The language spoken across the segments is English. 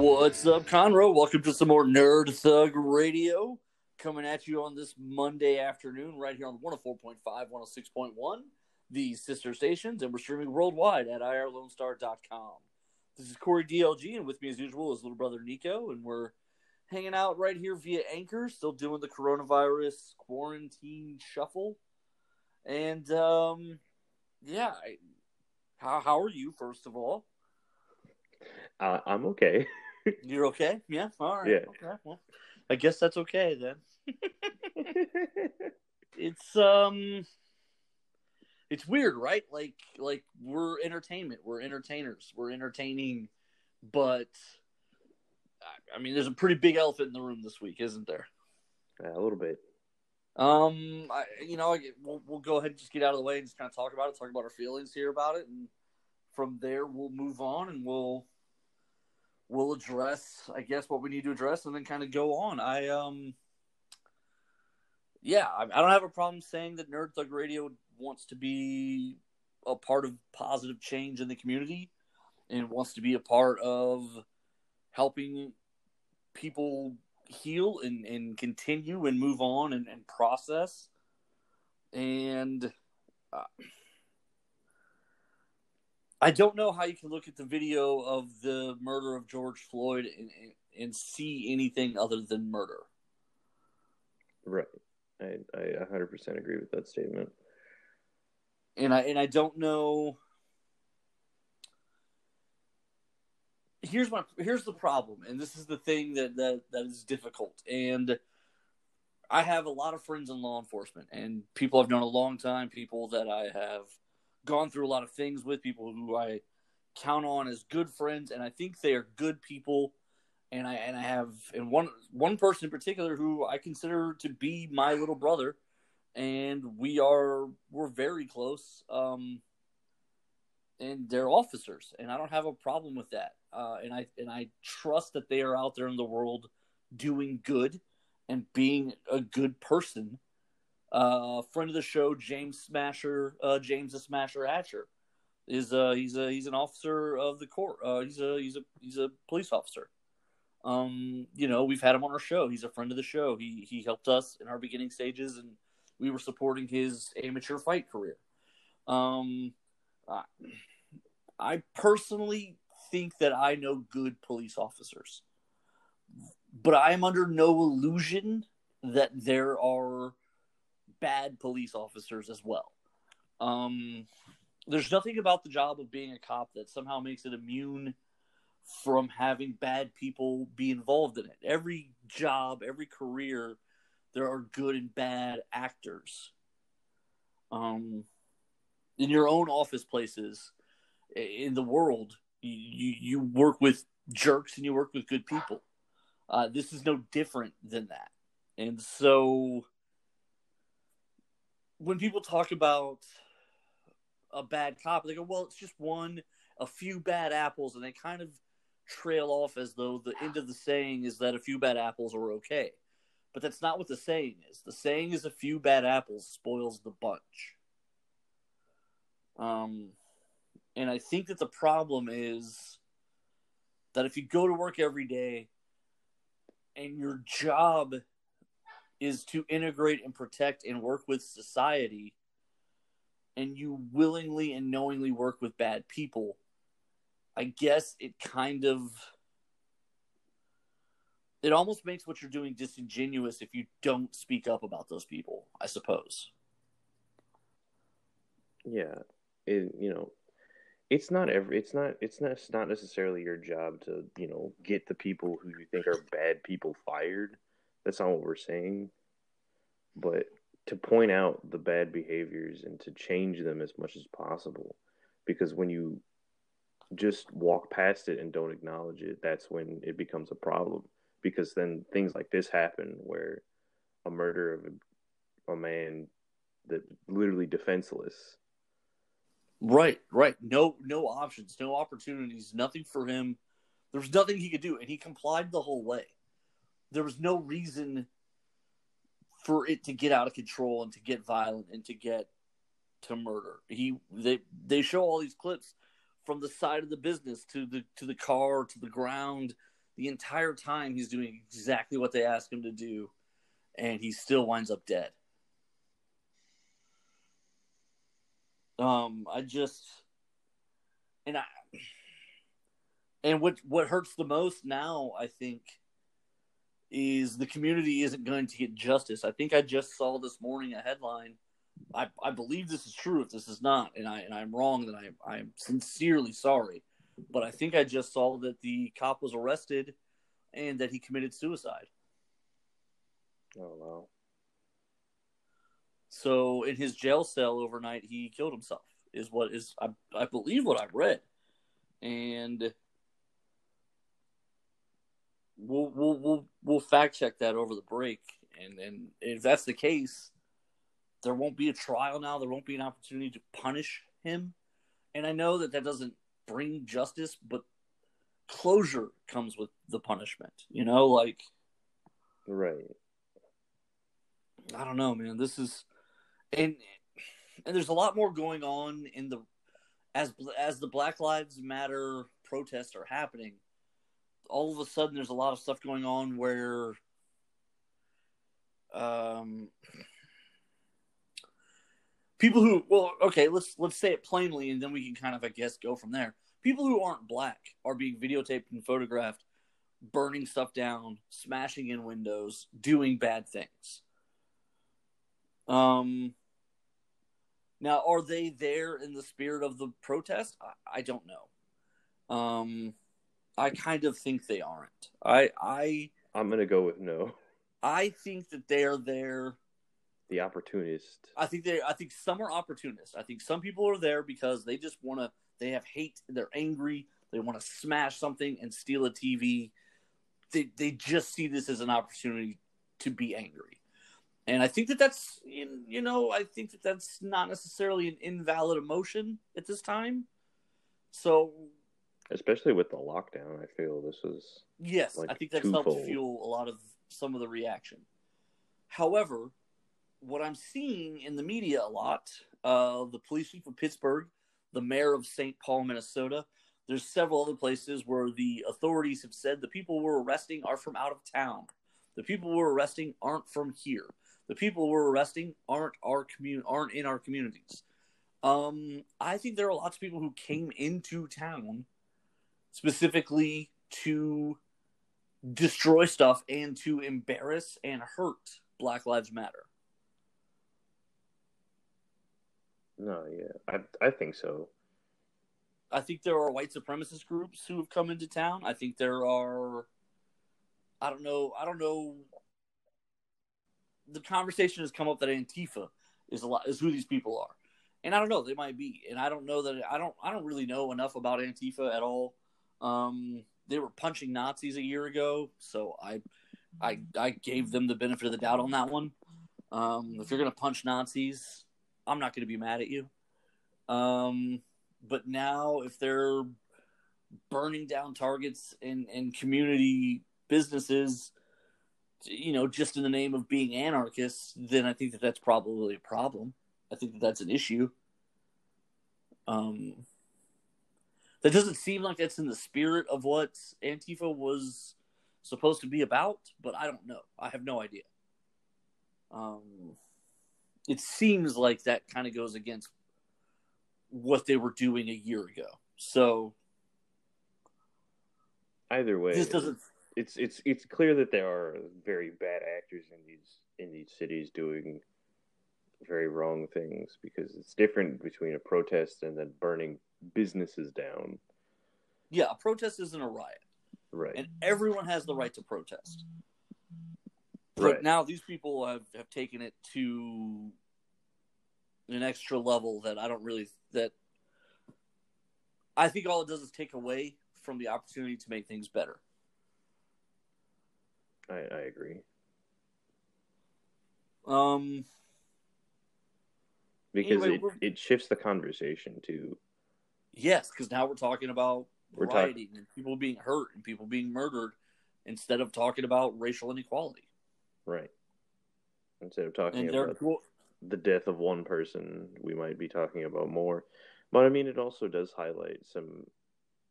What's up, Conroe? Welcome to some more Nerd Thug Radio. Coming at you on this Monday afternoon, right here on 104.5, 106.1, the sister stations, and we're streaming worldwide at irlonestar.com. This is Corey DLG, and with me as usual is little brother Nico, and we're hanging out right here via Anchor, still doing the coronavirus quarantine shuffle. And um, yeah, how how are you? First of all, Uh, I'm okay. you're okay. Yeah, all right. Yeah. Okay. Well, I guess that's okay then. It's um, it's weird, right? Like like we're entertainment, we're entertainers, we're entertaining, but I- mean, there's a pretty big elephant in the room this week, isn't there? Uh, a little bit. Um, I, you know, I, we'll we'll go ahead and just get out of the way and just kind of talk about it, talk about our feelings here about it, and from there we'll move on and we'll we'll address, I guess, what we need to address, and then kind of go on. I um, yeah, I, I don't have a problem saying that Nerd Thug Radio wants to be a part of positive change in the community and wants to be a part of helping people heal and, and continue and move on and, and process. And uh, I don't know how you can look at the video of the murder of George Floyd and, and, and see anything other than murder. Right. I, I 100% agree with that statement. and I and I don't know. Here's my here's the problem, and this is the thing that that that is difficult. And I have a lot of friends in law enforcement, and people I've known a long time, people that I have gone through a lot of things with, people who I count on as good friends, and I think they are good people. And I and I have and one one person in particular who I consider to be my little brother and we are we're very close um and they're officers and i don't have a problem with that uh and i and i trust that they are out there in the world doing good and being a good person uh friend of the show james smasher uh james the smasher hatcher is uh he's a he's an officer of the court. Uh he's a he's a he's a police officer. Um you know we've had him on our show. He's a friend of the show. He he helped us in our beginning stages and we were supporting his amateur fight career. Um, I, I personally think that I know good police officers, but I am under no illusion that there are bad police officers as well. Um, there's nothing about the job of being a cop that somehow makes it immune from having bad people be involved in it. Every job, every career there are good and bad actors. Um, in your own office places in the world, you you work with jerks and you work with good people. Uh, this is no different than that, and so when people talk about a bad cop, they go, "Well, it's just one, a few bad apples," and they kind of trail off as though the end of the saying is that a few bad apples are okay but that's not what the saying is. The saying is a few bad apples spoils the bunch. Um, and I think that the problem is that if you go to work every day and your job is to integrate and protect and work with society, and you willingly and knowingly work with bad people, I guess it kind of it almost makes what you're doing disingenuous if you don't speak up about those people, I suppose. Yeah. It, you know, it's not every it's not it's not it's not necessarily your job to, you know, get the people who you think are bad people fired. That's not what we're saying. But to point out the bad behaviors and to change them as much as possible because when you just walk past it and don't acknowledge it, that's when it becomes a problem because then things like this happen where a murder of a, a man that literally defenseless Right, right. No no options, no opportunities, nothing for him. There was nothing he could do, and he complied the whole way. There was no reason for it to get out of control and to get violent and to get to murder. He they they show all these clips from the side of the business to the to the car to the ground. the entire time he's doing exactly what they ask him to do, and he still winds up dead. Um, I just and I and what what hurts the most now, I think, is the community isn't going to get justice. I think I just saw this morning a headline. I, I believe this is true. If this is not, and I and I'm wrong, then I I'm sincerely sorry. But I think I just saw that the cop was arrested and that he committed suicide. Oh wow. So in his jail cell overnight, he killed himself. Is what is I I believe what I read, and we'll we'll we'll we'll fact check that over the break. And and if that's the case, there won't be a trial now. There won't be an opportunity to punish him. And I know that that doesn't bring justice, but closure comes with the punishment. You know, like right. I don't know, man. This is and and there's a lot more going on in the as as the Black Lives Matter protests are happening. All of a sudden, there's a lot of stuff going on where, um, people who well, okay, let's let's say it plainly, and then we can kind of, I guess, go from there. People who aren't black are being videotaped and photographed, burning stuff down, smashing in windows, doing bad things. Um, now, are they there in the spirit of the protest? I, I don't know. Um, I kind of think they aren't. I I I'm gonna go with no. I think that they're there. The opportunist. I think they. I think some are opportunists. I think some people are there because they just want to. They have hate. They're angry. They want to smash something and steal a TV. They they just see this as an opportunity to be angry and I think that that's you know I think that that's not necessarily an invalid emotion at this time. So, especially with the lockdown, I feel this is yes, like I think that's twofold. helped fuel a lot of some of the reaction. However, what I'm seeing in the media a lot, uh, the police chief of Pittsburgh, the mayor of St. Paul, Minnesota. There's several other places where the authorities have said the people we're arresting are from out of town. The people we're arresting aren't from here the people we're arresting aren't our commun aren't in our communities. Um, I think there are lots of people who came into town specifically to destroy stuff and to embarrass and hurt Black Lives Matter. No, yeah, I I think so. I think there are white supremacist groups who have come into town. I think there are I don't know I don't know the conversation has come up that Antifa is a lot is who these people are, and I don't know they might be, and I don't know that I don't I don't really know enough about Antifa at all. Um, they were punching Nazis a year ago, so I I I gave them the benefit of the doubt on that one. Um, if you're gonna punch Nazis, I'm not gonna be mad at you. Um, but now if they're burning down targets and and community businesses you know, just in the name of being anarchists, then I think that that's probably a problem. I think that that's an issue. Um, that doesn't seem like that's in the spirit of what Antifa was supposed to be about, but I don't know. I have no idea. Um, it seems like that kind of goes against what they were doing a year ago. So either way, this doesn't it's it's it's clear that there are very bad actors in these in these cities doing very wrong things because it's different between a protest and then burning businesses down. Yeah, a protest isn't a riot. Right. And everyone has the right to protest. But right. now these people have, have taken it to an extra level that I don't really that I think all it does is take away from the opportunity to make things better. I, I agree. Um, because anyway, it, it shifts the conversation to. Yes, because now we're talking about we're rioting talk- and people being hurt and people being murdered instead of talking about racial inequality. Right. Instead of talking about cool. the death of one person, we might be talking about more. But I mean, it also does highlight some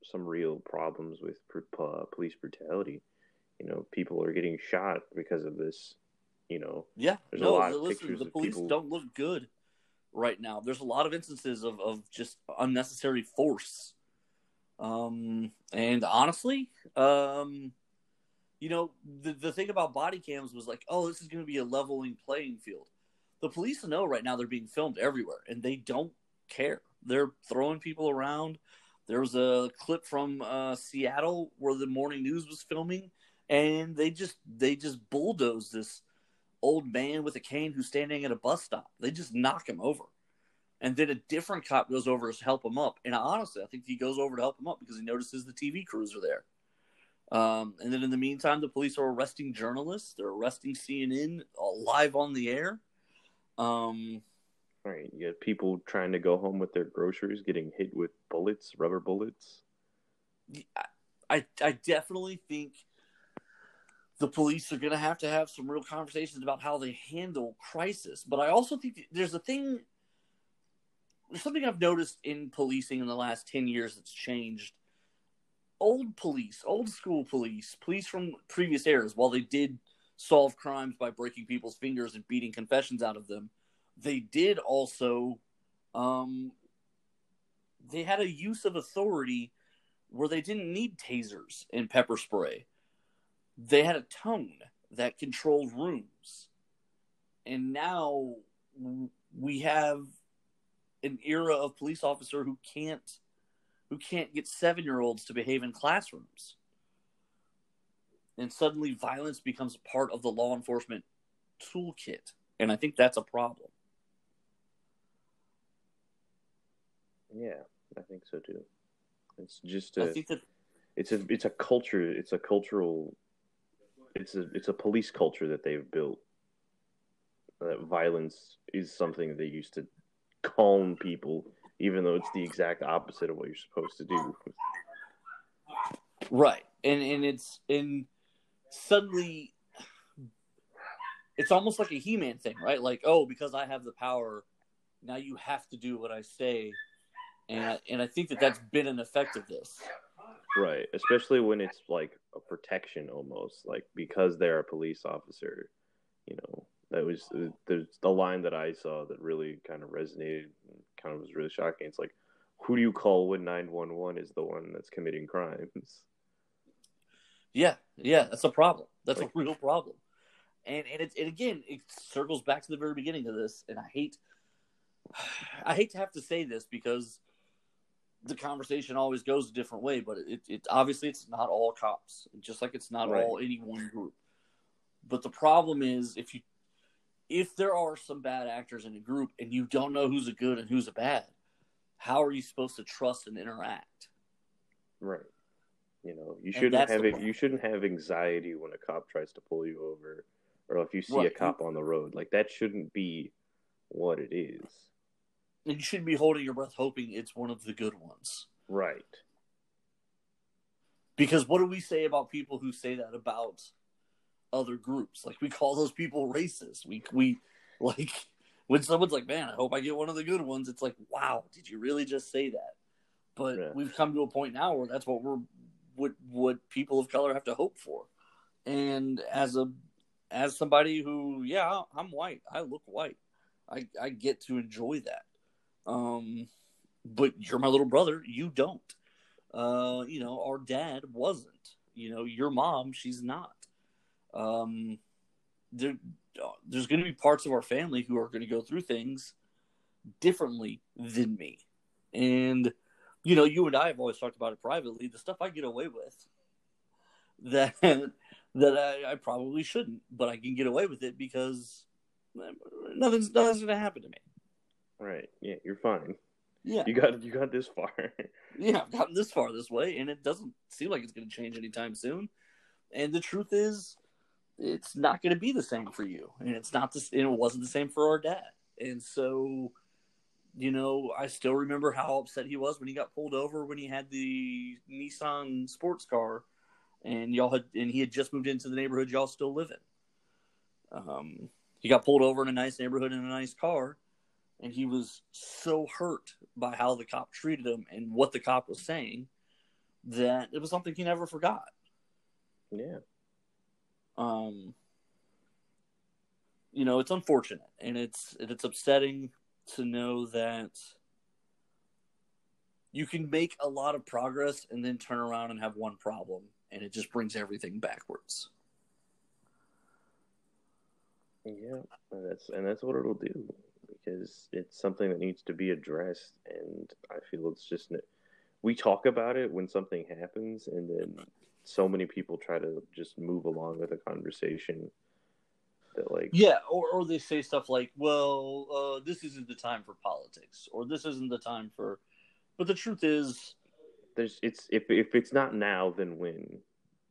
some real problems with uh, police brutality. You know, people are getting shot because of this. You know, yeah. There's no, a lot of listen, pictures the police people... don't look good right now. There's a lot of instances of, of just unnecessary force. Um, and honestly, um, you know, the, the thing about body cams was like, oh, this is going to be a leveling playing field. The police know right now they're being filmed everywhere and they don't care. They're throwing people around. There was a clip from uh, Seattle where the morning news was filming, and they just they just bulldozed this old man with a cane who's standing at a bus stop. They just knock him over, and then a different cop goes over to help him up. And honestly, I think he goes over to help him up because he notices the TV crews are there. Um, and then in the meantime, the police are arresting journalists. They're arresting CNN live on the air. Um, Right. You got people trying to go home with their groceries getting hit with bullets, rubber bullets. I I definitely think the police are going to have to have some real conversations about how they handle crisis. But I also think there's a thing. There's something I've noticed in policing in the last ten years that's changed. Old police, old school police, police from previous eras, while they did solve crimes by breaking people's fingers and beating confessions out of them, they did also um, they had a use of authority where they didn't need tasers and pepper spray. They had a tone that controlled rooms. And now we have an era of police officer who can't who can't get 7-year-olds to behave in classrooms. And suddenly violence becomes a part of the law enforcement toolkit. And I think that's a problem. Yeah, I think so too. It's just a, I think that it's a it's a culture. It's a cultural. It's a it's a police culture that they've built. That violence is something they used to calm people, even though it's the exact opposite of what you're supposed to do. Right, and and it's and suddenly it's almost like a He-Man thing, right? Like, oh, because I have the power, now you have to do what I say and I, and I think that that's been an effect of this. Right, especially when it's like a protection almost, like because they're a police officer. You know, that was uh, there's the line that I saw that really kind of resonated, kind of was really shocking. It's like, who do you call when nine one one is the one that's committing crimes? Yeah, yeah, that's a problem. That's like, a real problem. And and it and again, it circles back to the very beginning of this, and I hate I hate to have to say this because the conversation always goes a different way, but it, it obviously it's not all cops, just like it's not right. all any one group. But the problem is if you if there are some bad actors in a group and you don't know who's a good and who's a bad, how are you supposed to trust and interact? Right. You know, you shouldn't have it. You shouldn't have anxiety when a cop tries to pull you over, or if you see right. a cop on the road. Like that shouldn't be what it is and you shouldn't be holding your breath hoping it's one of the good ones. Right. Because what do we say about people who say that about other groups? Like we call those people racist. We we like when someone's like, "Man, I hope I get one of the good ones." It's like, "Wow, did you really just say that?" But yeah. we've come to a point now where that's what we're what what people of color have to hope for. And as a as somebody who, yeah, I'm white. I look white. I I get to enjoy that. Um, but you're my little brother. You don't. Uh, you know, our dad wasn't. You know, your mom, she's not. Um, there, there's going to be parts of our family who are going to go through things differently than me. And, you know, you and I have always talked about it privately. The stuff I get away with that that I, I probably shouldn't, but I can get away with it because nothing's nothing's going to happen to me. Right. Yeah, you're fine. Yeah. You got you got this far. yeah, I've gotten this far this way, and it doesn't seem like it's going to change anytime soon. And the truth is, it's not going to be the same for you, and it's not this. And it wasn't the same for our dad. And so, you know, I still remember how upset he was when he got pulled over when he had the Nissan sports car, and y'all had and he had just moved into the neighborhood y'all still live in. Um, he got pulled over in a nice neighborhood in a nice car and he was so hurt by how the cop treated him and what the cop was saying that it was something he never forgot. Yeah. Um, you know, it's unfortunate and it's it's upsetting to know that you can make a lot of progress and then turn around and have one problem and it just brings everything backwards. Yeah, that's and that's what it'll do because it's something that needs to be addressed, and I feel it's just we talk about it when something happens, and then so many people try to just move along with a conversation that like yeah, or or they say stuff like, "Well, uh, this isn't the time for politics," or "This isn't the time for," but the truth is, there's it's if if it's not now, then when?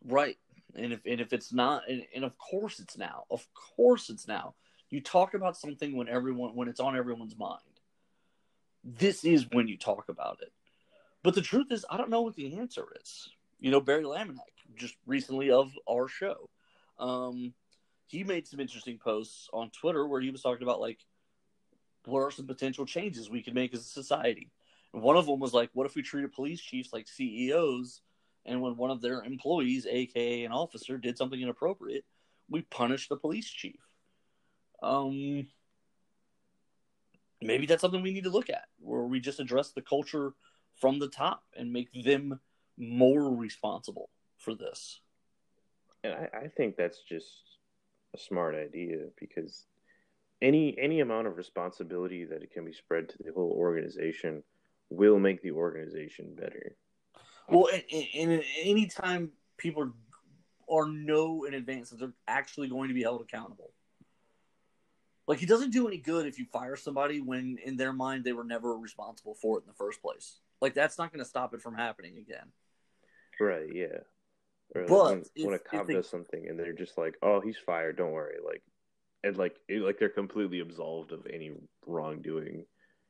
Right. And if and if it's not, and, and of course it's now. Of course it's now. You talk about something when everyone when it's on everyone's mind. This is when you talk about it. But the truth is, I don't know what the answer is. You know, Barry Laminack, just recently of our show, um, he made some interesting posts on Twitter where he was talking about like, what are some potential changes we could make as a society? And one of them was like, what if we treated police chiefs like CEOs and when one of their employees, aka an officer, did something inappropriate, we punish the police chief. Um, maybe that's something we need to look at, where we just address the culture from the top and make them more responsible for this. And I, I think that's just a smart idea because any any amount of responsibility that it can be spread to the whole organization will make the organization better. Well, and, and anytime people are know in advance that they're actually going to be held accountable. Like it doesn't do any good if you fire somebody when in their mind they were never responsible for it in the first place. Like that's not going to stop it from happening again. Right. Yeah. Or but when, if, when a cop they, does something and they're just like, "Oh, he's fired. Don't worry." Like, and like, it, like they're completely absolved of any wrongdoing.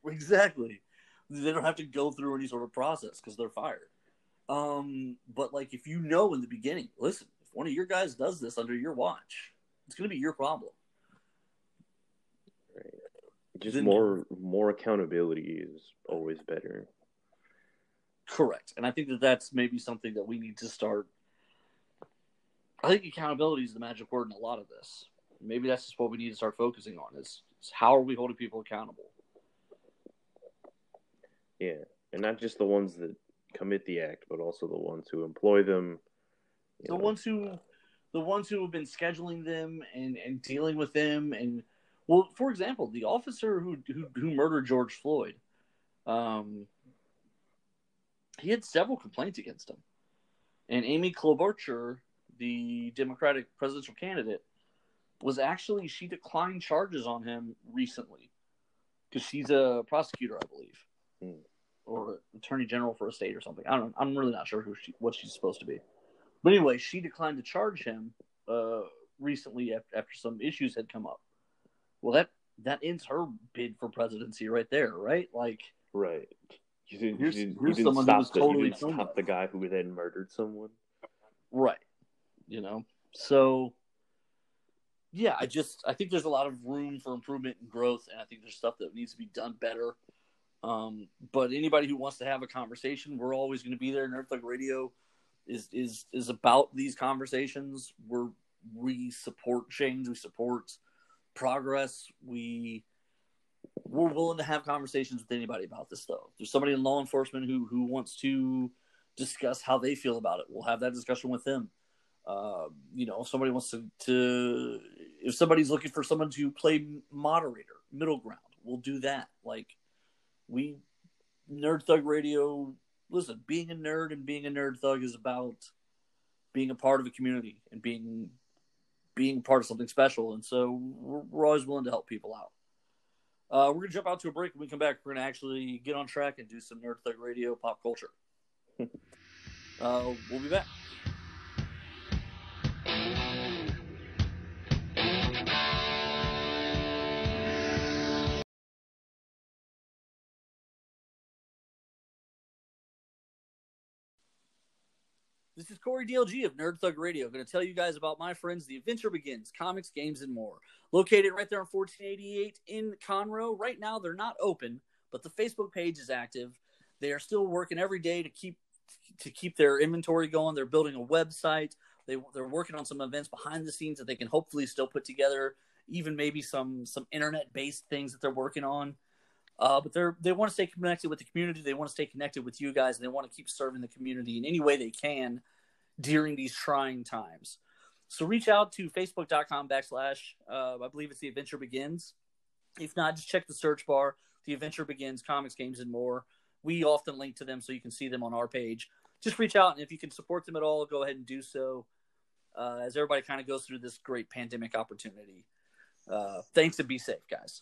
Exactly. They don't have to go through any sort of process because they're fired. Um, but like if you know in the beginning, listen, if one of your guys does this under your watch, it's going to be your problem. Just then, more more accountability is always better. Correct, and I think that that's maybe something that we need to start. I think accountability is the magic word in a lot of this. Maybe that's just what we need to start focusing on: is, is how are we holding people accountable? Yeah, and not just the ones that commit the act, but also the ones who employ them. The know. ones who, the ones who have been scheduling them and and dealing with them, and well, for example, the officer who who, who murdered George Floyd, um, he had several complaints against him, and Amy Klobuchar, the Democratic presidential candidate, was actually she declined charges on him recently because she's a prosecutor, I believe. Hmm or attorney general for a state or something. I don't. I'm really not sure who she, what she's supposed to be. But anyway, she declined to charge him uh, recently after, after some issues had come up. Well, that that ends her bid for presidency right there, right? Like, right. You didn't, here's, you didn't, you didn't stop, the, totally you didn't stop the guy who then murdered someone. Right. You know. So. Yeah, I just I think there's a lot of room for improvement and growth, and I think there's stuff that needs to be done better um, but anybody who wants to have a conversation, we're always going to be there. Nerd Thug Radio is is is about these conversations. We're we support change, we support progress. We we're willing to have conversations with anybody about this though. If there's somebody in law enforcement who who wants to discuss how they feel about it. We'll have that discussion with them. Uh, you know, if somebody wants to, to if somebody's looking for someone to play moderator, middle ground, we'll do that. Like we Nerd Thug Radio. Listen, being a nerd and being a nerd thug is about being a part of a community and being being part of something special. And so we're, we're always willing to help people out. Uh, we're gonna jump out to a break. When we come back, we're gonna actually get on track and do some Nerd Thug Radio pop culture. uh, we'll be back. This is Corey DLG of Nerd Thug Radio. Going to tell you guys about my friends, The Adventure Begins, comics, games, and more. Located right there on 1488 in Conroe. Right now, they're not open, but the Facebook page is active. They are still working every day to keep to keep their inventory going. They're building a website. They they're working on some events behind the scenes that they can hopefully still put together. Even maybe some some internet based things that they're working on. Uh, but they're they want to stay connected with the community. They want to stay connected with you guys, and they want to keep serving the community in any way they can during these trying times. So reach out to facebook.com backslash uh, I believe it's the adventure begins. If not, just check the search bar. The adventure begins, comics, games, and more. We often link to them so you can see them on our page. Just reach out, and if you can support them at all, go ahead and do so. Uh, as everybody kind of goes through this great pandemic opportunity. Uh, thanks and be safe, guys.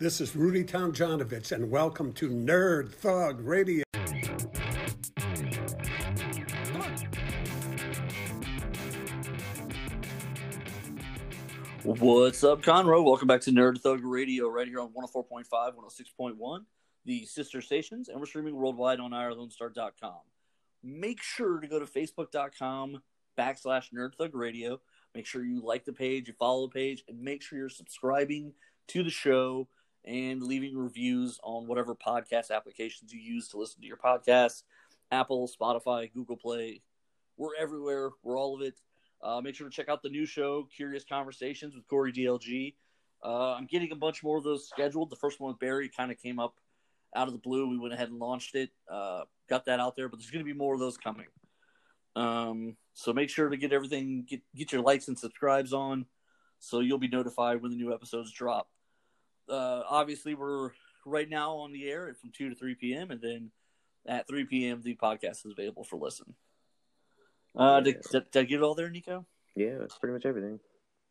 This is Rudy Tomjanovich, and welcome to Nerd Thug Radio. What's up, Conroe? Welcome back to Nerd Thug Radio, right here on 104.5, 106.1, the sister stations, and we're streaming worldwide on IreLoneStar.com. Make sure to go to Facebook.com backslash Nerd Thug Radio. Make sure you like the page, you follow the page, and make sure you're subscribing to the show and leaving reviews on whatever podcast applications you use to listen to your podcast Apple, Spotify, Google Play. We're everywhere. We're all of it. Uh, make sure to check out the new show, Curious Conversations with Corey DLG. Uh, I'm getting a bunch more of those scheduled. The first one with Barry kind of came up out of the blue. We went ahead and launched it, uh, got that out there, but there's going to be more of those coming. Um, so make sure to get everything, get, get your likes and subscribes on so you'll be notified when the new episodes drop uh, obviously we're right now on the air from 2 to 3 p.m. and then at 3 p.m. the podcast is available for listen. Uh, yeah. did, did, did, I get it all there, Nico? Yeah, that's pretty much everything.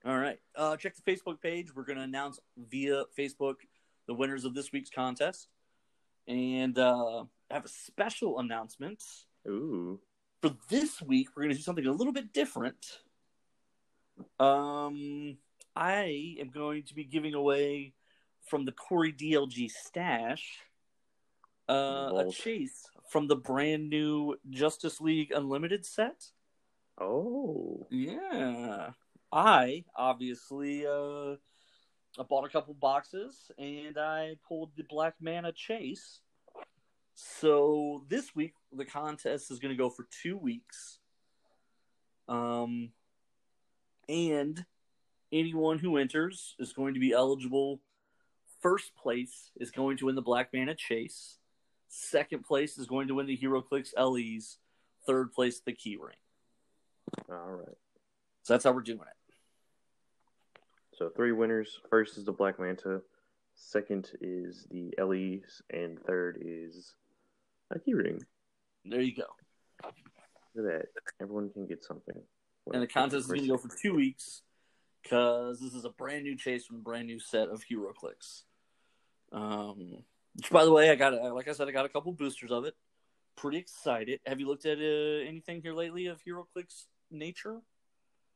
All right. Uh, check the Facebook page. We're going to announce via Facebook the winners of this week's contest. And uh, have a special announcement. Ooh. For this week, we're going to do something a little bit different. Um, I am going to be giving away from the Corey DLG stash uh, a chase from the brand new Justice League Unlimited set. Oh, yeah. I obviously uh, I bought a couple boxes and I pulled the Black Manta chase. So this week the contest is going to go for two weeks. Um, and anyone who enters is going to be eligible First place is going to win the Black Manta Chase. Second place is going to win the HeroClix LEs. Third place, the Key Ring. All right. So that's how we're doing it. So three winners. First is the Black Manta. Second is the LEs, and third is a Key Ring. There you go. Look at that. Everyone can get something. and the contest is going to go for two weeks because this is a brand new chase from a brand new set of HeroClix. Um, which, by the way, I got like I said, I got a couple boosters of it. Pretty excited. Have you looked at uh, anything here lately of HeroClix nature?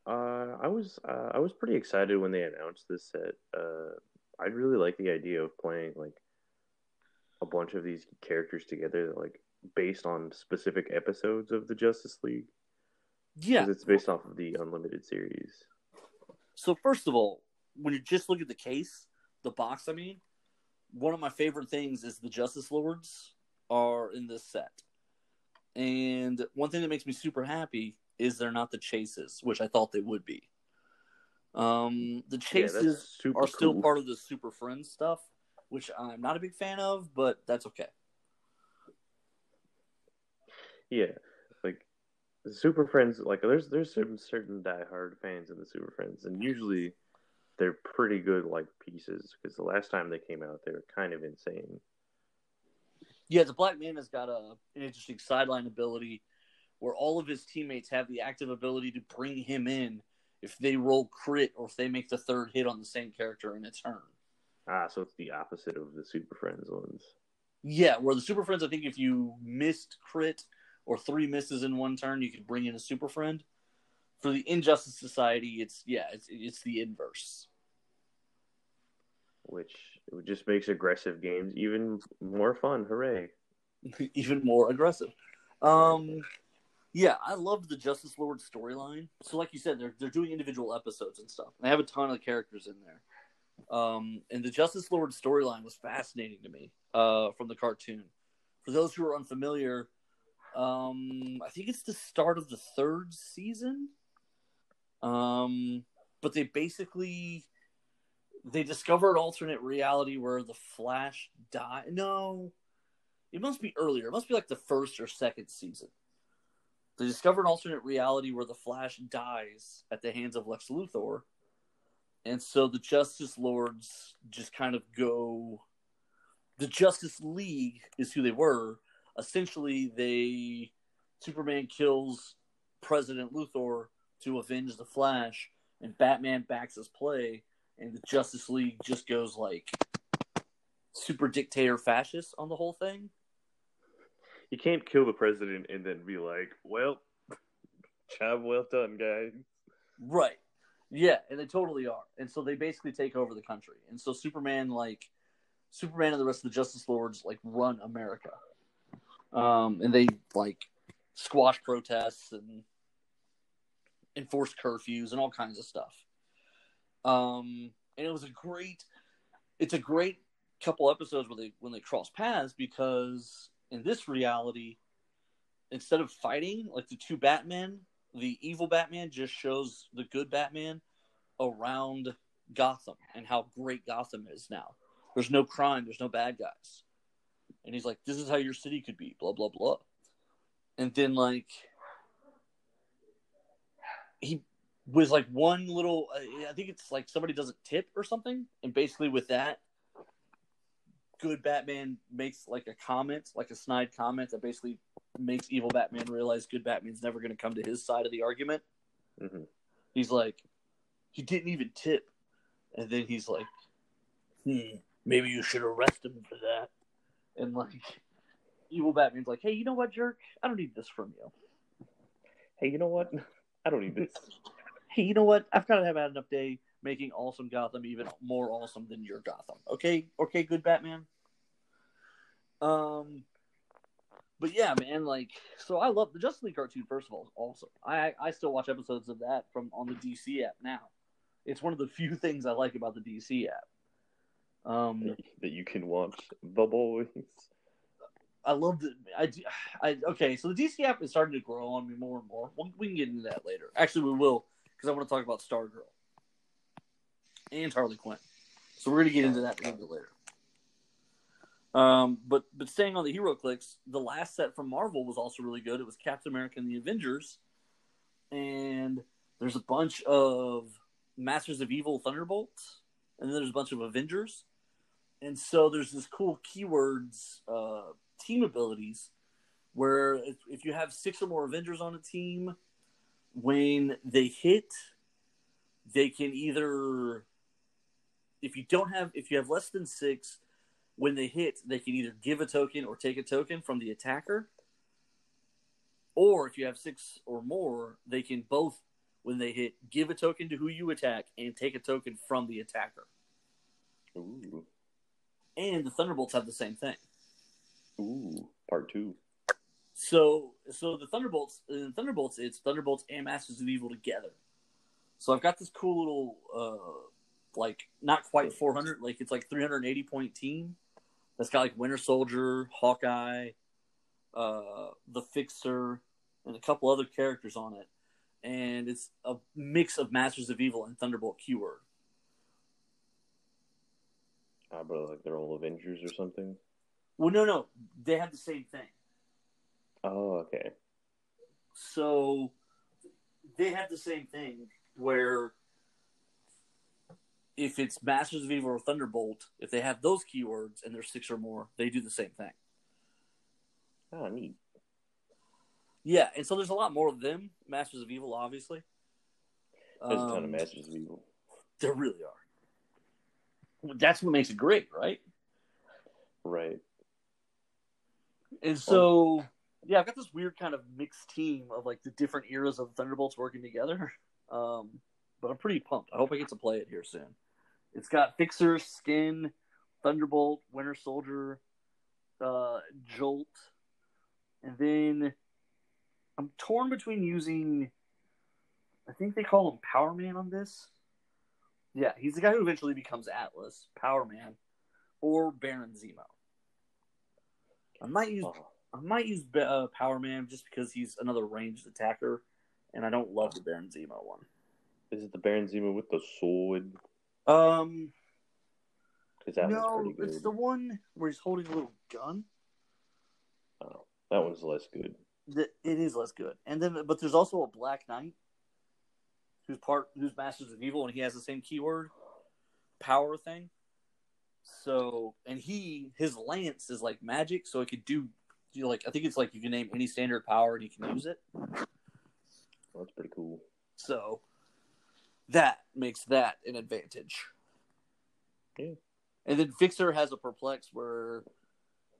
Uh, I was uh, I was pretty excited when they announced this set. Uh, I really like the idea of playing like a bunch of these characters together, like based on specific episodes of the Justice League. Yeah, it's based off of the Unlimited series. So first of all, when you just look at the case, the box, I mean, one of my favorite things is the Justice Lords are in this set. And one thing that makes me super happy is they're not the chases, which I thought they would be. Um, the chases yeah, are still part of the Super Friends stuff, which I'm not a big fan of, but that's okay. Yeah, like the Super Friends, like there's there's certain certain diehard fans of the Super Friends, and usually they're pretty good like pieces because the last time they came out, they were kind of insane. Yeah, the Black Manta's got a an interesting sideline ability where all of his teammates have the active ability to bring him in if they roll crit or if they make the third hit on the same character in a turn. Ah, so it's the opposite of the Super Friends ones. Yeah, where the Super Friends, I think if you missed crit or three misses in one turn, you could bring in a Super Friend. For the Injustice Society, it's yeah, it's it's the inverse. Which just makes aggressive games even more fun. Hooray! even more aggressive. Um, yeah, I love the Justice Lord storyline. So, like you said, they're they're doing individual episodes and stuff. They have a ton of characters in there. Um, and the Justice Lord storyline was fascinating to me uh, from the cartoon. For those who are unfamiliar, um, I think it's the start of the third season. Um, but they basically they discover an alternate reality where the Flash died. No, it must be earlier. It must be like the first or second season. They discover an alternate reality where the Flash dies at the hands of Lex Luthor. And so the Justice Lords just kind of go. The Justice League is who they were. Essentially, they. Superman kills President Luthor to avenge the Flash, and Batman backs his play, and the Justice League just goes like super dictator fascist on the whole thing. You can't kill the president and then be like, "Well, job well done, guys." Right. Yeah, and they totally are. And so they basically take over the country. And so Superman like Superman and the rest of the Justice Lords like run America. Um and they like squash protests and enforce curfews and all kinds of stuff. Um and it was a great it's a great couple episodes where they when they cross paths because in this reality instead of fighting like the two Batmen the evil Batman just shows the good Batman around Gotham and how great Gotham is now. There's no crime, there's no bad guys. And he's like, this is how your city could be, blah, blah, blah. And then, like, he was like one little, I think it's like somebody doesn't tip or something. And basically, with that, good Batman makes like a comment, like a snide comment that basically makes evil Batman realize good Batman's never going to come to his side of the argument. Mm-hmm. He's like, he didn't even tip, and then he's like, hmm, maybe you should arrest him for that. And like, evil Batman's like, hey, you know what, jerk? I don't need this from you. Hey, you know what? I don't even. hey, you know what? I've kind of had enough day making awesome Gotham even more awesome than your Gotham. Okay, okay, good Batman. Um, but yeah, man, like, so I love the Justice League cartoon. First of all, awesome. I I still watch episodes of that from on the DC app now. It's one of the few things I like about the DC app. Um, that you can watch the boys. I love the I, I okay. So the DC app is starting to grow on me more and more. we we can get into that later. Actually, we will because I want to talk about Stargirl and Harley Quinn. So we're gonna get into that a little bit later. Um, but but staying on the HeroClix, the last set from Marvel was also really good. It was Captain America and the Avengers, and there's a bunch of Masters of Evil Thunderbolts, and then there's a bunch of Avengers, and so there's this cool keywords uh, team abilities where if, if you have six or more Avengers on a team, when they hit, they can either if you don't have if you have less than six when they hit, they can either give a token or take a token from the attacker. Or if you have six or more, they can both, when they hit, give a token to who you attack and take a token from the attacker. Ooh. And the Thunderbolts have the same thing. Ooh, part two. So, so the Thunderbolts, in Thunderbolts, it's Thunderbolts and Masters of Evil together. So I've got this cool little, uh, like not quite 400, like it's like 380 point team that's got like Winter Soldier, Hawkeye, uh, the Fixer, and a couple other characters on it. And it's a mix of Masters of Evil and Thunderbolt keyword. How about like they're all Avengers or something? Well, no, no, they have the same thing. Oh, okay. So they have the same thing where if it's Masters of Evil or Thunderbolt, if they have those keywords and there's six or more, they do the same thing. Ah, neat. Yeah, and so there's a lot more of them, Masters of Evil, obviously. There's a ton of Um, Masters of Evil. There really are. That's what makes it great, right? Right. And so, yeah, I've got this weird kind of mixed team of like the different eras of Thunderbolts working together. Um, but I'm pretty pumped. I hope I get to play it here soon. It's got Fixer, Skin, Thunderbolt, Winter Soldier, uh, Jolt, and then I'm torn between using. I think they call him Power Man on this. Yeah, he's the guy who eventually becomes Atlas, Power Man, or Baron Zemo. I might use Oh, I might use uh, Power Man just because he's another ranged attacker, and I don't love the Baron Zemo one. is it the Baron Zemo with the sword? Um, Because that no, one's pretty it's the one where he's holding a little gun. Oh, that one's less good. That it is less good, and then but there's also a Black Knight who's part who's Masters of Evil, and he has the same keyword power thing. So, and he his lance is like magic, so it could do. You know, like I think it's like you can name any standard power and you can use it. That's pretty cool. So that makes that an advantage. Yeah. And then Fixer has a perplex where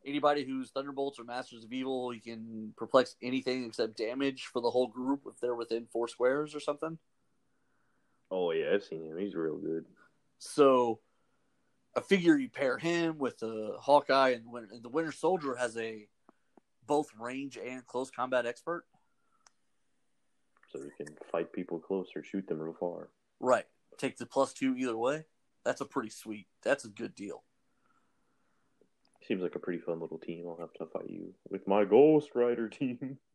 anybody who's Thunderbolts or Masters of Evil, he can perplex anything except damage for the whole group if they're within four squares or something. Oh yeah, I've seen him. He's real good. So I figure you pair him with the Hawkeye and, Win- and the Winter Soldier has a both range and close combat expert. So you can fight people close or shoot them real far. Right. Take the plus two either way. That's a pretty sweet. That's a good deal. Seems like a pretty fun little team. I'll have to fight you with my Ghost Rider team.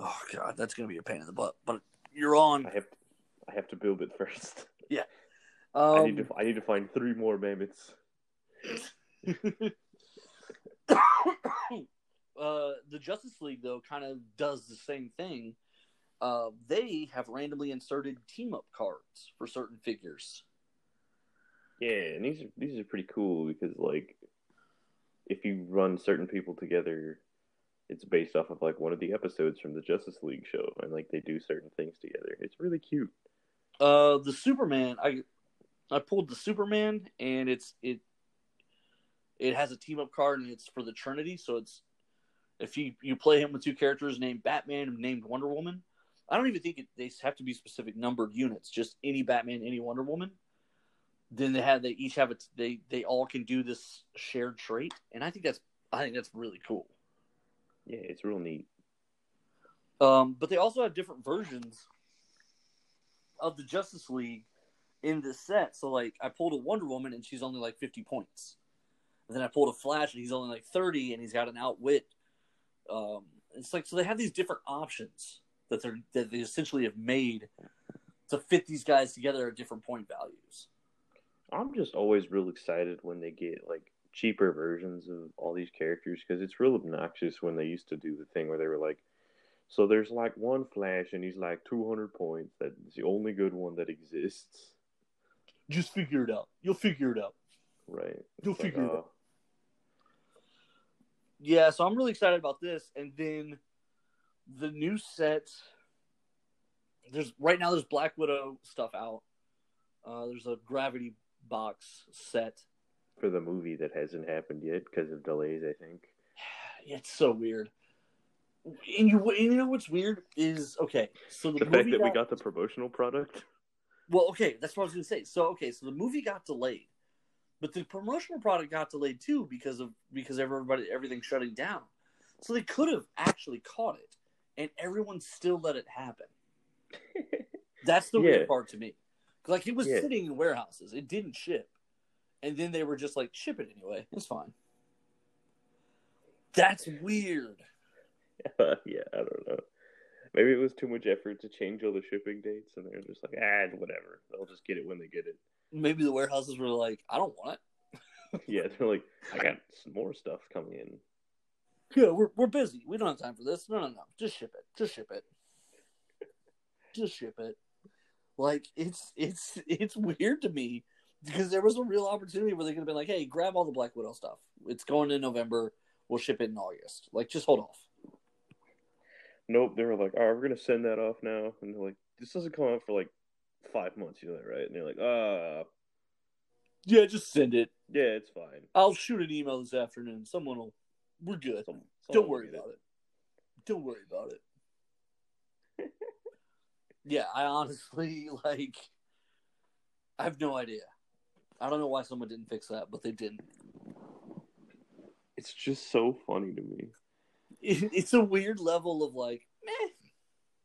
Oh god, that's gonna be a pain in the butt. But you're on. I have to, I have to build it first. Um, I need to I need to find three more mammoths. uh, the Justice League though kind of does the same thing. Uh, they have randomly inserted team up cards for certain figures. Yeah, and these are these are pretty cool because like if you run certain people together, it's based off of like one of the episodes from the Justice League show, and like they do certain things together. It's really cute. Uh, the Superman, I I pulled the Superman, and it's it it has a team up card, and it's for the Trinity. So it's if you you play him with two characters named Batman and named Wonder Woman. I don't even think it, they have to be specific numbered units. Just any Batman, any Wonder Woman. Then they have they each have it. They they all can do this shared trait, and I think that's I think that's really cool. Yeah, it's real neat. Um, but they also have different versions of the Justice League in this set. So, like, I pulled a Wonder Woman and she's only like 50 points. And then I pulled a Flash and he's only like 30 and he's got an outwit. Um, it's like, so they have these different options that they're, that they essentially have made to fit these guys together at different point values. I'm just always real excited when they get like cheaper versions of all these characters because it's real obnoxious when they used to do the thing where they were like, so there's like one Flash and he's like 200 points. That's the only good one that exists. Just figure it out. You'll figure it out. Right. You'll It's like, figure it uh, out. Yeah, so I'm really excited about this. And then the new set. There's right now. There's Black Widow stuff out. Uh, there's a Gravity box set. for the movie that hasn't happened yet because of delays, I think. Yeah, it's so weird. And you, and you know what's weird is okay. So the, The movie fact that we got- got the promotional product. Well, okay, that's what I was gonna say. So, okay, so the movie got delayed, but the promotional product got delayed too because of because everybody everything's shutting down. So they could have actually caught it, and everyone still let it happen. That's the Yeah. weird part to me. Like it was Yeah. sitting in warehouses, it didn't ship, and then they were just like, "Ship it anyway, it's fine." That's weird. yeah, I don't know. Maybe it was too much effort to change all the shipping dates, and they're just like, ah, whatever. They'll just get it when they get it. Maybe the warehouses were like, "I don't want it." yeah, they're like, I got some more stuff coming in. Yeah, we're we're busy. We don't have time for this. No, no, no. Just ship it. Just ship it. Just ship it. Like it's it's it's weird to me because there was a real opportunity where they could have been like, "Hey, grab all the Black Widow stuff. It's going in November. We'll ship it in August. Like, just hold off." Nope, they were like, "All right, we're gonna send that off now," and they're like, "This doesn't come out for like five months, you know that, right?" And they're like, "Ah, Yeah, just send it. yeah, it's fine." I'll shoot an email this afternoon. Someone will. We're good. Don't worry about it. Don't worry about it. yeah, I honestly like. I have no idea. I don't know why someone didn't fix that, but they didn't. It's just so funny to me. It, it's a weird level of like, meh,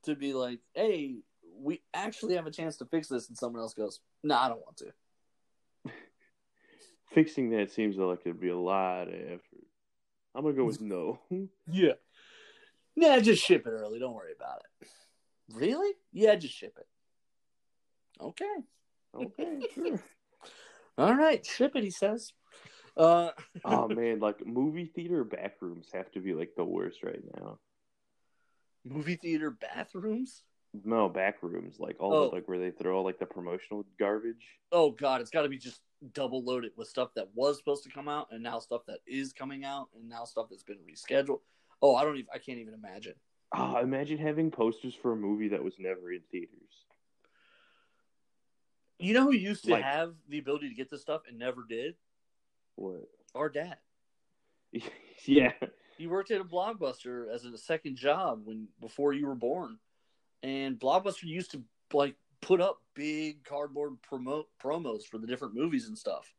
to be like, hey, we actually have a chance to fix this, and someone else goes, no, nah, I don't want to. Fixing that seems like it'd be a lot of effort. I'm gonna go with no. Yeah. Nah, just ship it early. Don't worry about it. Really? Yeah, just ship it. Okay. okay, sure. All right, ship it. He says. Uh, oh man, like movie theater backrooms have to be like the worst right now. movie theater bathrooms. No, backrooms, like all Oh. the, like where they throw all like the promotional garbage. Oh God, it's got to be just double loaded with stuff that was supposed to come out, and now stuff that is coming out, and now stuff that's been rescheduled. Oh, I don't even. I can't even imagine. Ah, imagine having posters for a movie that was never in theaters. You know who used to Like- have the ability to get this stuff and never did? What? Our dad. yeah, He worked at a Blockbuster as a second job when before you were born, and Blockbuster used to like put up big cardboard promo promos for the different movies and stuff.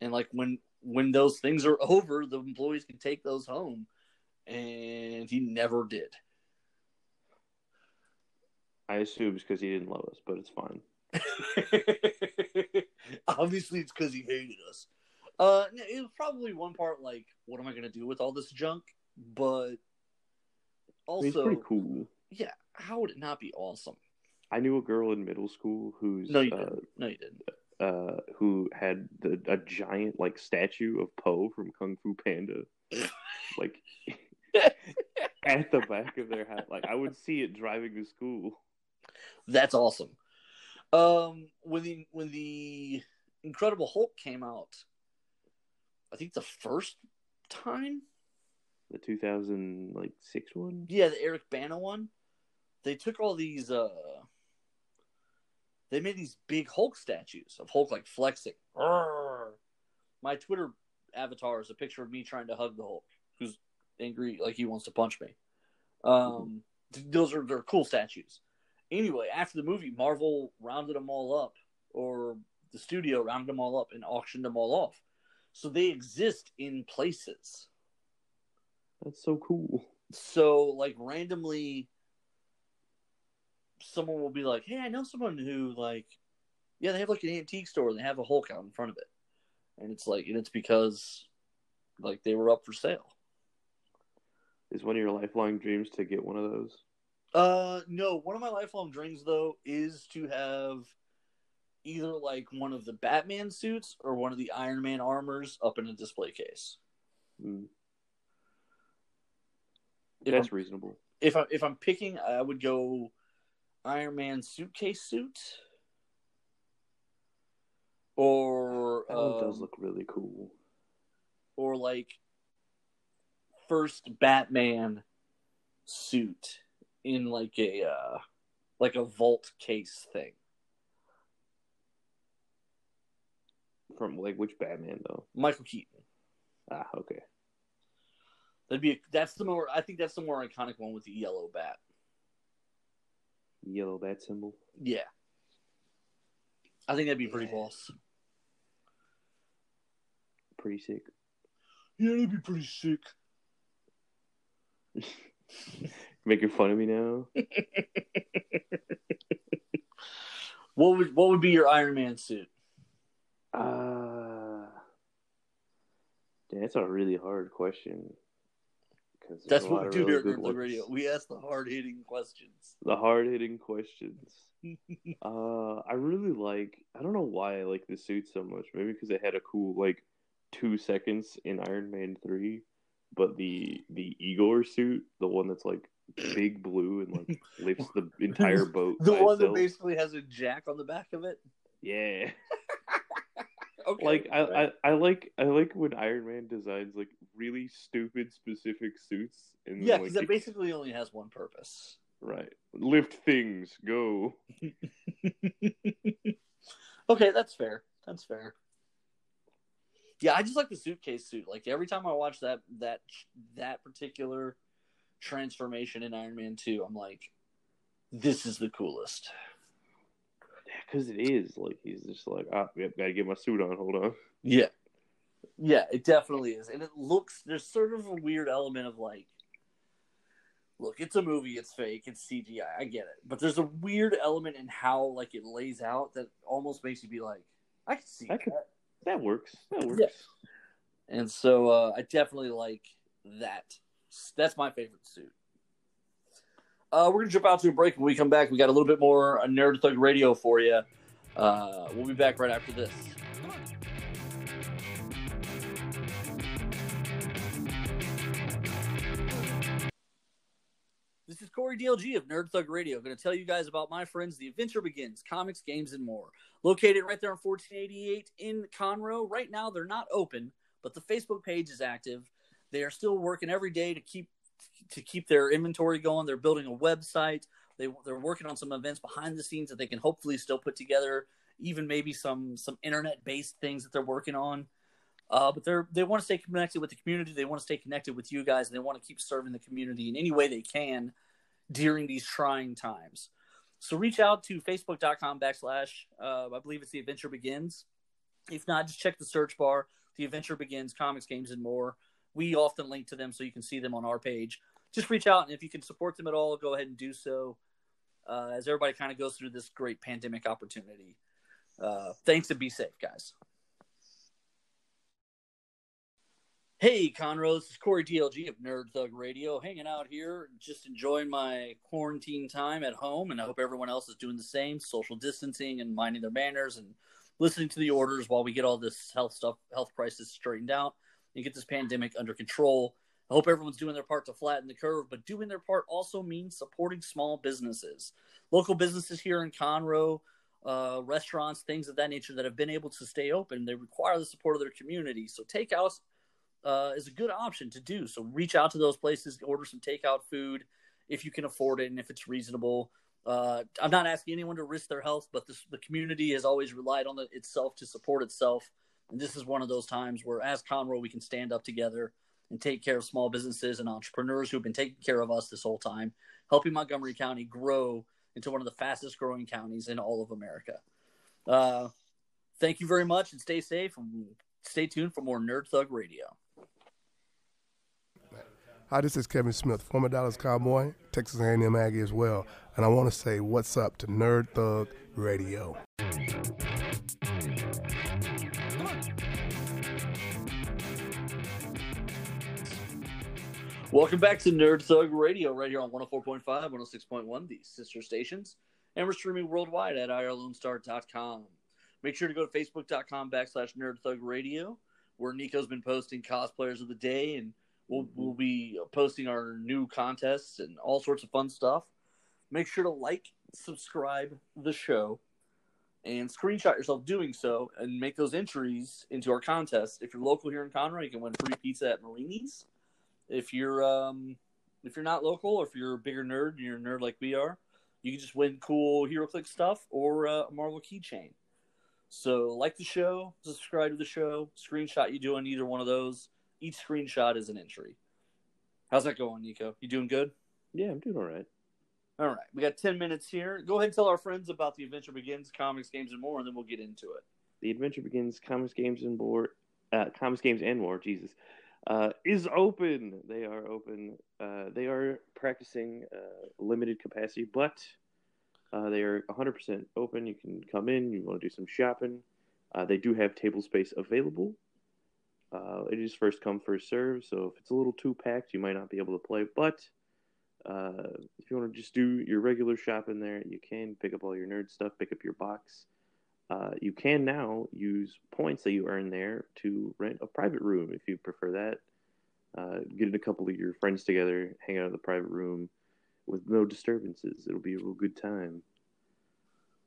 And like when when those things are over, the employees can take those home, and he never did. I assume it's because he didn't love us, but it's fine. Obviously, it's because he hated us. Uh, it was probably one part like, what am I going to do with all this junk? But mean, it's also, pretty cool. yeah, how would it not be awesome? I knew a girl in middle school who's No, you uh, didn't. No, you didn't. uh, who had the, a giant like statue of Po from Kung Fu Panda, like at the back of their house. Like I would see it driving to school. That's awesome. Um, when the when the Incredible Hulk came out, I think the first time, The 2000 like six one. yeah, the Eric Bana one, they took all these. uh They made these big Hulk statues of Hulk like flexing. Arrgh. My Twitter avatar is a picture of me trying to hug the Hulk, who's angry like he wants to punch me. Um, th- those are they're cool statues. Anyway, after the movie, Marvel rounded them all up, or the studio rounded them all up and auctioned them all off. So they exist in places. That's so cool. So, like, randomly, someone will be like, "Hey, I know someone who, like, yeah, they have like an antique store and they have a Hulk out in front of it," and it's like, and it's because, like, they were up for sale. Is one of your lifelong dreams to get one of those? Uh, no. One of my lifelong dreams, though, is to have either like one of the Batman suits or one of the Iron Man armors up in a display case. Mm, that's I'm, reasonable. if I if I'm picking, I would go Iron Man suitcase suit, or That one does um, look really cool. or like first Batman suit in like a uh like a vault case thing. From like which Batman though? Michael Keaton. Ah, okay. That'd be that's the more I think that's the more iconic one with the yellow bat. Yellow bat symbol. Yeah. I think that'd be pretty Yeah. boss. Pretty sick. Yeah, that'd be pretty sick. Making fun of me now? What would what would be your Iron Man suit? Uh, that's a really hard question. 'Cause That's what we do here at Nerd Radio. We ask the hard hitting questions. The hard hitting questions. uh, I really like. I don't know why I like the suit so much. Maybe because it had a cool like two seconds in Iron Man three, but the the Igor suit, the one that's like big blue and like lifts the entire boat. the one that basically has a jack on the back of it. yeah. Okay, like I, right. I, I like I like when Iron Man designs like really stupid specific suits and yeah, because that it- basically only has one purpose. right lift things go okay, that's fair. That's fair. Yeah, I just like the suitcase suit. Like every time I watch that that that particular transformation in Iron Man Two, I'm like, this is the coolest. Because it is like he's just like ah yep gotta get my suit on hold on Yeah. Yeah, it definitely is. And it looks there's sort of a weird element of like look, it's a movie, it's fake, it's CGI, I get it. But there's a weird element in how like it lays out that almost makes you be like, I can see I could- that. that works that works Yeah. And so uh, I definitely like that. That's my favorite suit. Uh, we're gonna jump out to a break. When we come back, we got a little bit more uh, Nerd Thug Radio for you. Uh, we'll be back right after this. This is Corey DLG of Nerd Thug Radio. I'm going to tell you guys about my friends, The Adventure Begins, comics, games, and more. Located right there on 1488 in Conroe. Right now, they're not open, but the Facebook page is active. They are still working every day to keep to keep their inventory going. They're building a website. They they're working on some events behind the scenes that they can hopefully still put together. Even maybe some some internet based things that they're working on. Uh, but they're they want to stay connected with the community. They want to stay connected with you guys, and they want to keep serving the community in any way they can during these trying times. So reach out to facebook.com backslash uh, I believe it's the adventure begins. If not, just check the search bar. The adventure begins, comics, games, and more. We often link to them so you can see them on our page. Just reach out, and if you can support them at all, go ahead and do so. Uh, as everybody kind of goes through this great pandemic opportunity. Uh, thanks and be safe, guys. Hey, Conroe, this is Corey DLG of Nerd Thug Radio, hanging out here, just enjoying my quarantine time at home, and I hope everyone else is doing the same, social distancing and minding their manners and listening to the orders while we get all this health stuff, health crisis straightened out and get this pandemic under control. I hope everyone's doing their part to flatten the curve, but doing their part also means supporting small businesses, local businesses here in Conroe, uh, restaurants, things of that nature that have been able to stay open. They require the support of their community. So takeouts uh, is a good option to do. So reach out to those places, order some takeout food if you can afford it and if it's reasonable. Uh, I'm not asking anyone to risk their health, but this, the community has always relied on it itself to support itself. And this is one of those times where, as Conroe, we can stand up together and take care of small businesses and entrepreneurs who've been taking care of us this whole time, helping Montgomery County grow into one of the fastest growing counties in all of America. Uh, thank you very much and stay safe and stay tuned for more Nerd Thug Radio. Hi, this is Kevin Smith, former Dallas Cowboy, Texas A&M Aggie as well, and I want to say what's up to Nerd Thug Radio. Welcome back to Nerd Thug Radio, right here on 104.5, 106.1, the sister stations. And we're streaming worldwide at irlonestar.com. Make sure to go to facebook.com backslash Nerd Thug Radio, where Nico's been posting cosplayers of the day, and we'll, we'll be posting our new contests and all sorts of fun stuff. Make sure to like, subscribe the show, and screenshot yourself doing so, and make those entries into our contest. If you're local here in Conroe, you can win free pizza at Marini's. If you're um if you're not local or if you're a bigger nerd and you're a nerd like we are you can just win cool HeroClix stuff or uh, a marvel keychain. So like the show subscribe to the show screenshot you doing either one of those. Each screenshot is an entry. How's that going nico? You doing good? Yeah i'm doing all right all right we got 10 minutes here go ahead and tell our friends about the adventure begins comics games and more and then we'll get into it the adventure begins comics games and more uh, comics games and more jesus uh, is open. They are open. Uh, they are practicing uh, limited capacity, but uh, they are 100% open. You can come in. You want to do some shopping. Uh, they do have table space available. It is first come first serve, so if it's a little too packed, you might not be able to play. But if you want to just do your regular shopping there, you can pick up all your nerd stuff, pick up your box. uh, you can now use points that you earn there to rent a private room if you prefer that. Uh, get a couple of your friends together, hang out in the private room with no disturbances. It'll be a real good time.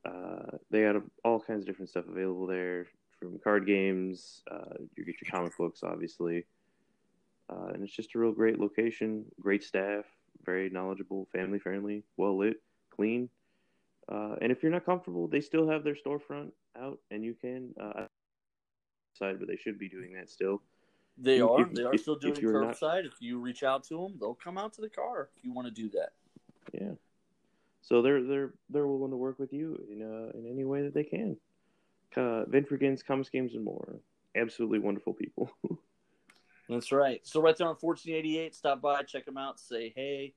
Uh, they got all kinds of different stuff available there, from card games. Uh, you get your comic books, obviously, uh, and it's just a real great location. Great staff, very knowledgeable, family friendly, well lit, clean. Uh, and if you're not comfortable, they still have their storefront out, and you can uh, side, but they should be doing that still. They If- are. if- they are if- still doing not- curbside. If you reach out to them, they'll come out to the car if you want to do that. Yeah. So they're they're they're willing to work with you in uh, in any way that they can. Uh, Ventrigans, Comics Games, and more. Absolutely wonderful people. That's right. So right there on 1488, stop by, check them out, say hey.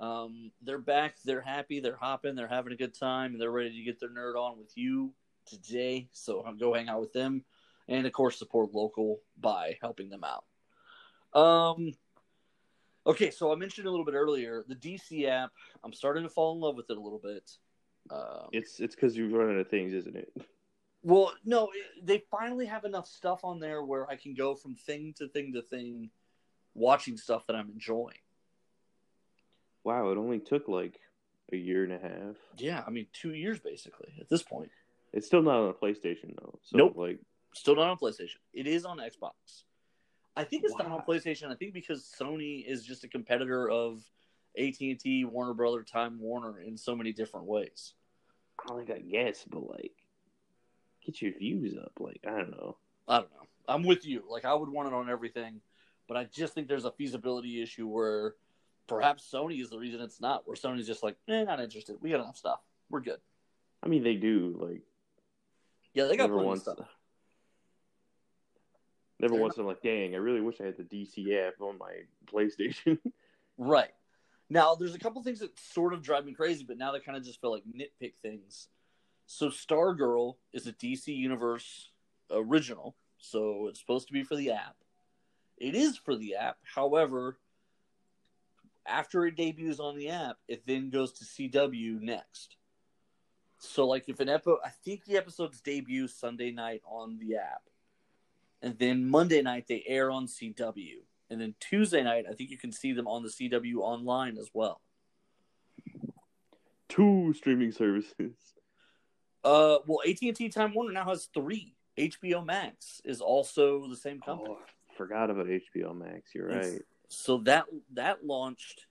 Um, they're back. They're happy. They're hopping. They're having a good time, and they're ready to get their nerd on with you today. So um, go hang out with them, and of course support local by helping them out. Um. Okay, so I mentioned a little bit earlier the DC app. I'm starting to fall in love with it a little bit. Um, it's it's because you run out of things, isn't it? well, no, they finally have enough stuff on there where I can go from thing to thing to thing, watching stuff that I'm enjoying. Wow, it only took like a year and a half. Yeah, I mean, two years basically at this point. It's still not on a PlayStation though. So Nope. like Still not on PlayStation. It is on Xbox. I think it's not on PlayStation. I think because Sony is just a competitor of AT and T, Warner Brother, Time Warner in so many different ways. I like I guess, but like get your views up. Like I don't know. I don't know. I'm with you. Like I would want it on everything, but I just think there's a feasibility issue where perhaps Sony is the reason it's not. Where Sony's just like, eh, not interested. We got enough stuff. We're good. I mean they do like Yeah, they got plenty stuff. never They're once I'm like, dang, I really wish I had the DC app on my PlayStation. Right. Now, there's a couple things that sort of drive me crazy, but now they kind of just feel like nitpick things. So, Stargirl is a DC Universe original, so it's supposed to be for the app. It is for the app. However, after it debuts on the app, it then goes to CW next. So, like, if an episode, I think the episodes debut Sunday night on the app, and then Monday night they air on CW and then Tuesday night, I think you can see them on the CW online as well. Two streaming services. Uh, well, AT and T Time Warner now has three. HBO Max is also the same company, Oh, forgot about HBO Max. You're It's- right. so that that launched,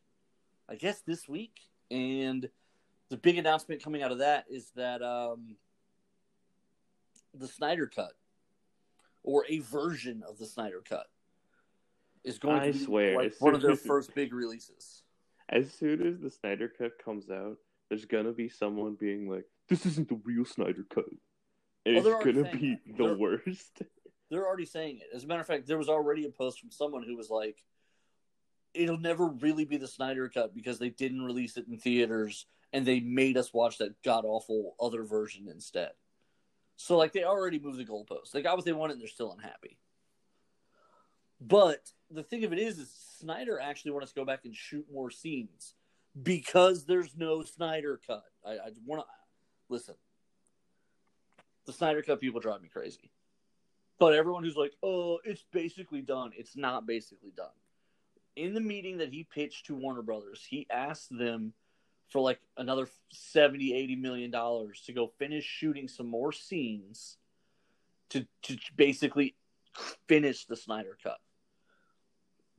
I guess, this week. And the big announcement coming out of that is that um, the Snyder Cut, or a version of the Snyder Cut, is going I to be swear, like one of their as- first big releases. As soon as the Snyder Cut comes out, there's gonna be someone being like, "This isn't the real Snyder Cut," Well, it's gonna be saying that. the They're- worst. They're already saying it. As a matter of fact, there was already a post from someone who was like, "It'll never really be the Snyder cut because they didn't release it in theaters and they made us watch that god awful other version instead." So, like, they already moved the goalposts. They got what they wanted, and they're still unhappy. But the thing of it is, is Snyder actually wants to go back and shoot more scenes because there's no Snyder cut. I, I want to listen. The Snyder cut people drive me crazy. But everyone who's like, oh, it's basically done, it's not basically done. In the meeting that he pitched to Warner Brothers, he asked them for like another 70, 80 million dollars to go finish shooting some more scenes to, to basically finish the Snyder cut.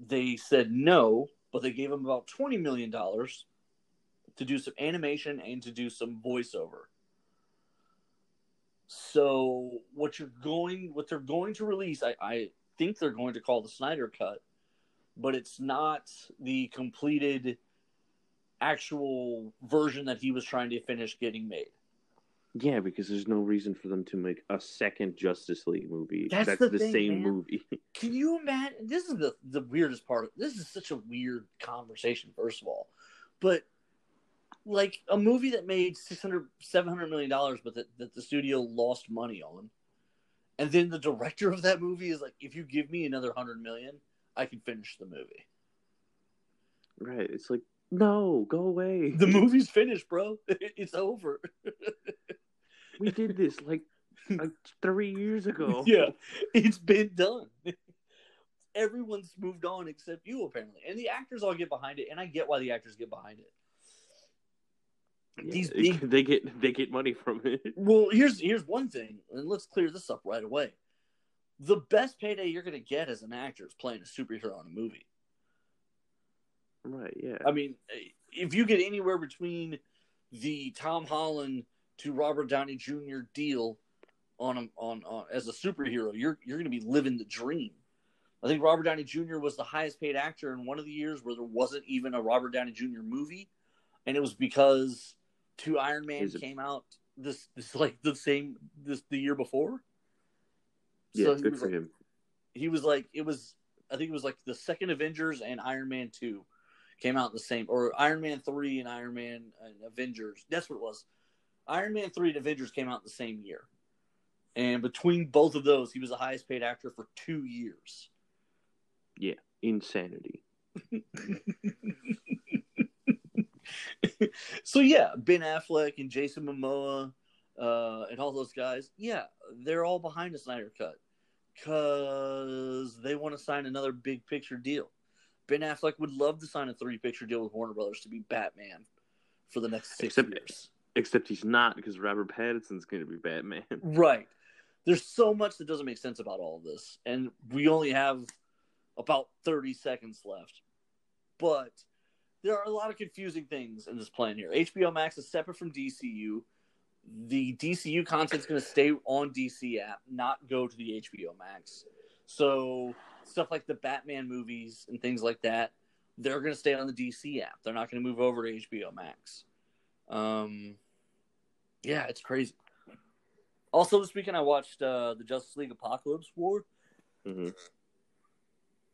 They said no, but they gave him about 20 million dollars to do some animation and to do some voiceover. So what you're going, what they're going to release, I, I think they're going to call the Snyder Cut, but it's not the completed actual version that he was trying to finish getting made. Yeah, because there's no reason for them to make a second Justice League movie. That's That's, the the, thing, same man. movie. Can you imagine? This is the the weirdest part. This is such a weird conversation, first of all, but like a movie that made 600 700 million dollars but that, that the studio lost money on and then the director of that movie is like if you give me another 100 million i can finish the movie right. It's like, no, go away. the movie's finished bro it's over we did this like Like three years ago. yeah, it's been done. Everyone's moved on except you, apparently, and the actors all get behind it, and I get why the actors get behind it. Yeah, These they get they get money from it. Well, here's here's one thing, and let's clear this up right away. The best payday you're going to get as an actor is playing a superhero in a movie. Right, yeah. I mean, if you get anywhere between the Tom Holland to Robert Downey Jr. deal on a, on, on as a superhero, you're you're going to be living the dream. I think Robert Downey Jr. was the highest paid actor in one of the years where there wasn't even a Robert Downey Jr. movie, and it was because two Iron Man it- came out this this like the same this the year before. yeah, he good for like, him. he was like it was I think it was like the second Avengers and Iron Man two came out the same or Iron Man three and Iron Man and Avengers. That's what it was. Iron Man three and Avengers came out the same year. And between both of those, he was the highest paid actor for two years. Yeah, insanity. so yeah, Ben Affleck and Jason Momoa uh, and all those guys, yeah, they're all behind the Snyder Cut because they want to sign another big picture deal. Ben Affleck would love to sign a three picture deal with Warner Brothers to be Batman for the next six Except- years. Except he's not because Robert Pattinson's going to be Batman. Right. There's so much that doesn't make sense about all of this, and we only have about 30 seconds left. But there are a lot of confusing things in this plan here. HBO Max is separate from DCU. The DCU content is going to stay on DC app, not go to the HBO Max. So stuff like the Batman movies and things like that, they're going to stay on the DC app. They're not going to move over to HBO Max. Um, yeah, it's crazy. Also, this weekend I watched uh, the Justice League Apokolips War. hmm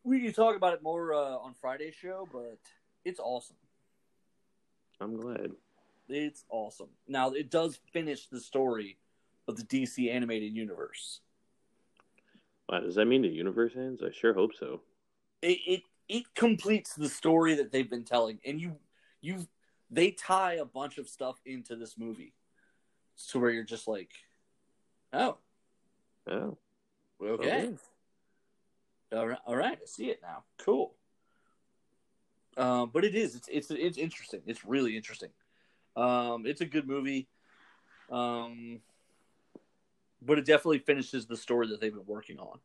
We can talk about it more uh, on Friday's show, but it's awesome. I'm glad. It's awesome. Now it does finish the story of the DC animated universe. Wow, does that mean the universe ends? I sure hope so. It it, it completes the story that they've been telling, and you you they tie a bunch of stuff into this movie, to where you're just like, oh, Oh, okay. Oh, all right, all right, I see it now. Cool. Um, but it is. It's it's it's interesting. It's really interesting. Um, it's a good movie. Um, but it definitely finishes the story that they've been working on.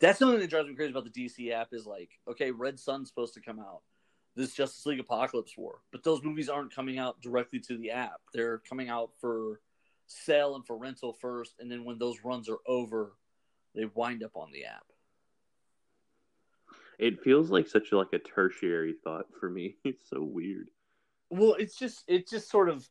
That's something that drives me crazy about the DC app is like, okay, Red Sun's supposed to come out. This Justice League Apokolips War, but those movies aren't coming out directly to the app. They're coming out for sale and for rental first, and then when those runs are over, they wind up on the app. It feels like such a, like a tertiary thought for me. It's so weird. Well, it's just it's just sort of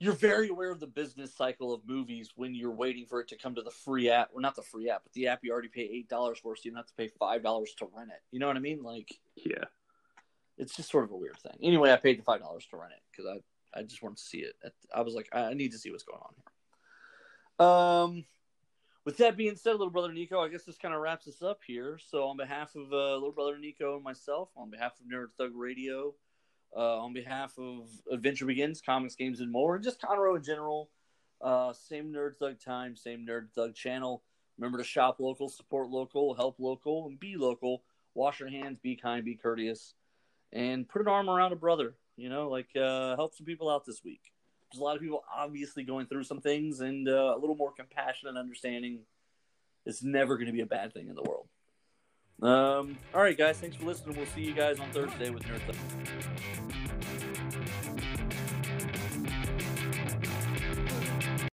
you're very aware of the business cycle of movies when you're waiting for it to come to the free app. Well, not the free app, but the app you already pay eight dollars for, so you don't have to pay five dollars to rent it. You know what I mean? Like Yeah. it's just sort of a weird thing. Anyway, I paid the five dollars to rent it because I I just wanted to see it. I was like, I need to see what's going on here. Um, with that being said, little brother Nico, I guess this kind of wraps us up here. So on behalf of uh, little brother Nico and myself, on behalf of Nerd Thug Radio, uh, on behalf of Adventure Begins, Comics, Games, and More, and just Conroe in general, uh, same Nerd Thug time, same Nerd Thug channel. Remember to shop local, support local, help local, and be local. Wash your hands, be kind, be courteous, and put an arm around a brother. You know, like uh, help some people out this week. There's a lot of people obviously going through some things, and uh, a little more compassion and understanding is never going to be a bad thing in the world. Um, all right, guys, thanks for listening. We'll see you guys on Thursday with Nerd.